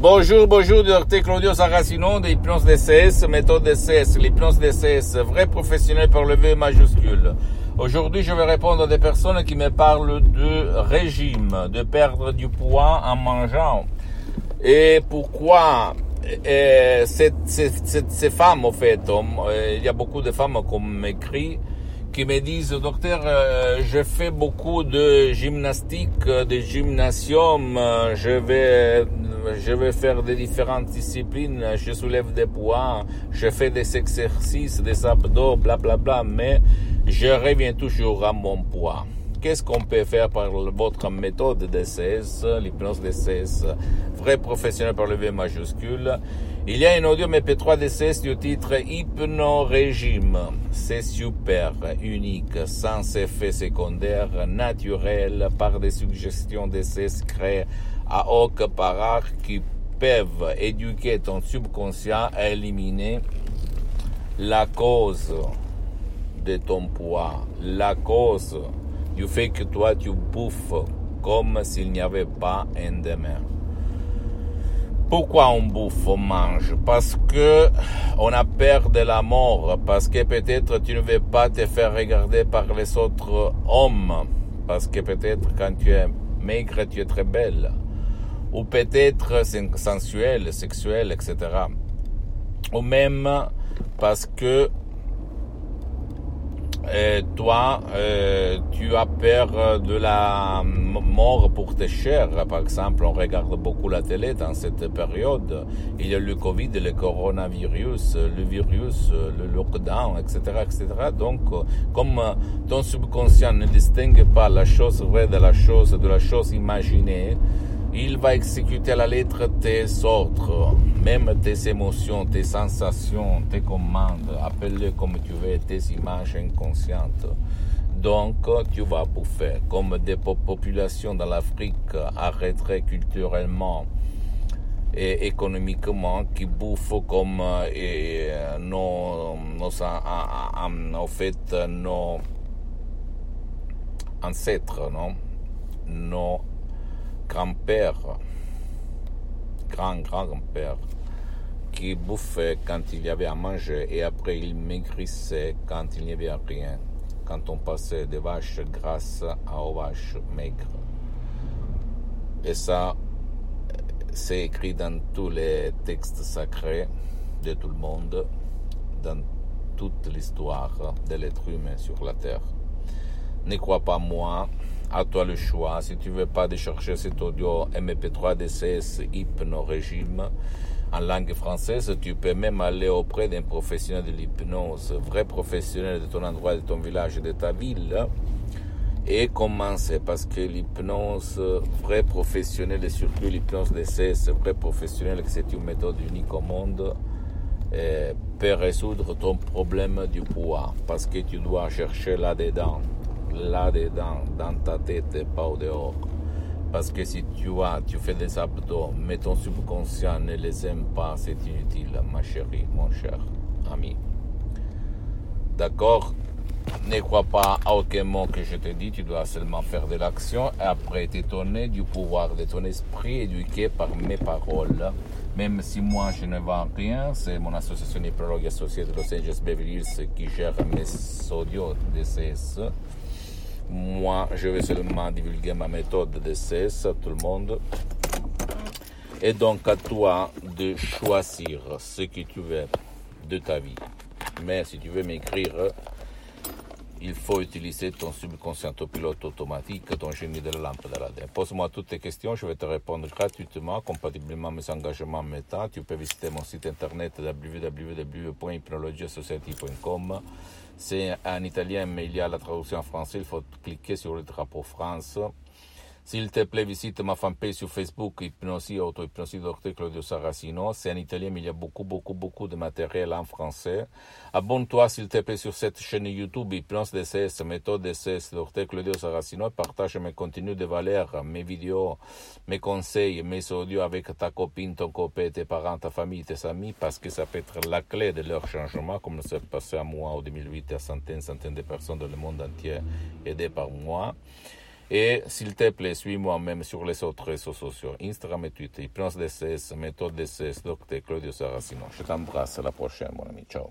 Bonjour, bonjour, docteur Claudio Saracino de l'hypnose DCS, méthode DCS, l'hypnose DCS, vrai professionnel par le V majuscule. Aujourd'hui, je vais répondre à des personnes qui me parlent de régime, de perdre du poids en mangeant. Et pourquoi ces, femmes, en fait, il y a beaucoup de femmes qui m'écrivent qui me disent, docteur, euh, je fais beaucoup de gymnastique, de gymnasium, je vais, je vais faire des différentes disciplines, je soulève des poids, je fais des exercices, des abdos, bla bla bla, mais je reviens toujours à mon poids. Qu'est-ce qu'on peut faire par votre méthode DCS, l'hypnose DCS, vrai professionnel par le V majuscule. Il y a une audio MP3 DCS du titre Hypno-régime. C'est super, unique, sans effet secondaire, naturel, par des suggestions DCS créées à haute par qui peuvent éduquer ton subconscient à éliminer la cause de ton poids, la cause du fait que toi tu bouffes comme s'il n'y avait pas un demain. Pourquoi on bouffe, on mange? Parce que on a peur de la mort, parce que peut-être tu ne veux pas te faire regarder par les autres hommes, parce que peut-être quand tu es maigre, tu es très belle, ou peut-être sensuel, sexuel, etc. Ou même parce que et toi, euh, tu as peur de la mort pour tes chers. Par exemple, on regarde beaucoup la télé dans cette période. Il y a le Covid, le coronavirus, le virus, le lockdown, etc., etc. Donc, comme ton subconscient ne distingue pas la chose vraie de la chose, de la chose imaginée, il va exécuter à la lettre tes ordres, même tes émotions, tes sensations, tes commandes, appelle-les comme tu veux, tes images inconscientes. Donc, tu vas bouffer, comme des populations dans l'Afrique arrêteraient culturellement et économiquement, qui bouffent comme et nos, nos, fait, nos ancêtres, non? Nos grand-père, grand-grand-père, qui bouffait quand il y avait à manger et après il maigrissait quand il n'y avait rien, quand on passait des vaches grasses à vaches maigres. Et ça, c'est écrit dans tous les textes sacrés de tout le monde, dans toute l'histoire de l'être humain sur la terre. Ne crois pas moi, à toi le choix. Si tu veux pas décharger cet audio MP3 DCS Hypno Régime en langue française, tu peux même aller auprès d'un professionnel de l'hypnose, vrai professionnel de ton endroit, de ton village, de ta ville, et commencer parce que l'hypnose, vrai professionnel et surtout l'hypnose DCS, vrai professionnel, c'est une méthode unique au monde, eh, peut résoudre ton problème du poids parce que tu dois chercher là-dedans là-dedans, dans ta tête et pas au dehors. Parce que si tu as, tu fais des abdos, mais ton subconscient ne les aime pas, c'est inutile, ma chérie, mon cher ami. D'accord? Ne crois pas à aucun mot que je te dis, tu dois seulement faire de l'action et après t'étonner du pouvoir de ton esprit éduqué par mes paroles. Même si moi je ne vends rien, c'est mon association hypnologue associée de Los Angeles Beverly Hills qui gère mes audios DCS. Moi, je vais seulement divulguer ma méthode de cesse à tout le monde. Et donc à toi de choisir ce que tu veux de ta vie. Mais si tu veux m'écrire, il faut utiliser ton subconscient pilote automatique, ton génie de la lampe la Pose-moi toutes tes questions, je vais te répondre gratuitement, compatiblement à mes engagements méta. Tu peux visiter mon site internet www.hypnologiasociety.com. C'est en italien, mais il y a la traduction en français. Il faut cliquer sur le drapeau France. S'il te plaît, visite ma fanpage sur Facebook, Hypnosie, Auto-Hypnosie Dr Claudio Saracino. C'est en italien, mais il y a beaucoup, beaucoup, beaucoup de matériel en français. Abonne-toi, s'il te plaît, sur cette chaîne YouTube, Hypnose DCS, méthode DCS, Dr Claudio Saracino. Partage mes contenus de valeur, mes vidéos, mes conseils, mes audios avec ta copine, ton copain, tes parents, ta famille, tes amis, parce que ça peut être la clé de leur changement, comme c'est passé à moi en 2008 à centaines, centaines de personnes dans le monde entier aidées par moi. Et s'il te plaît, suis-moi même sur les autres réseaux sociaux, Instagram et Twitter, Hypnose DCS, méthode DCS, Dr. Claudio Saracino. Je t'embrasse, à la prochaine, mon ami. Ciao.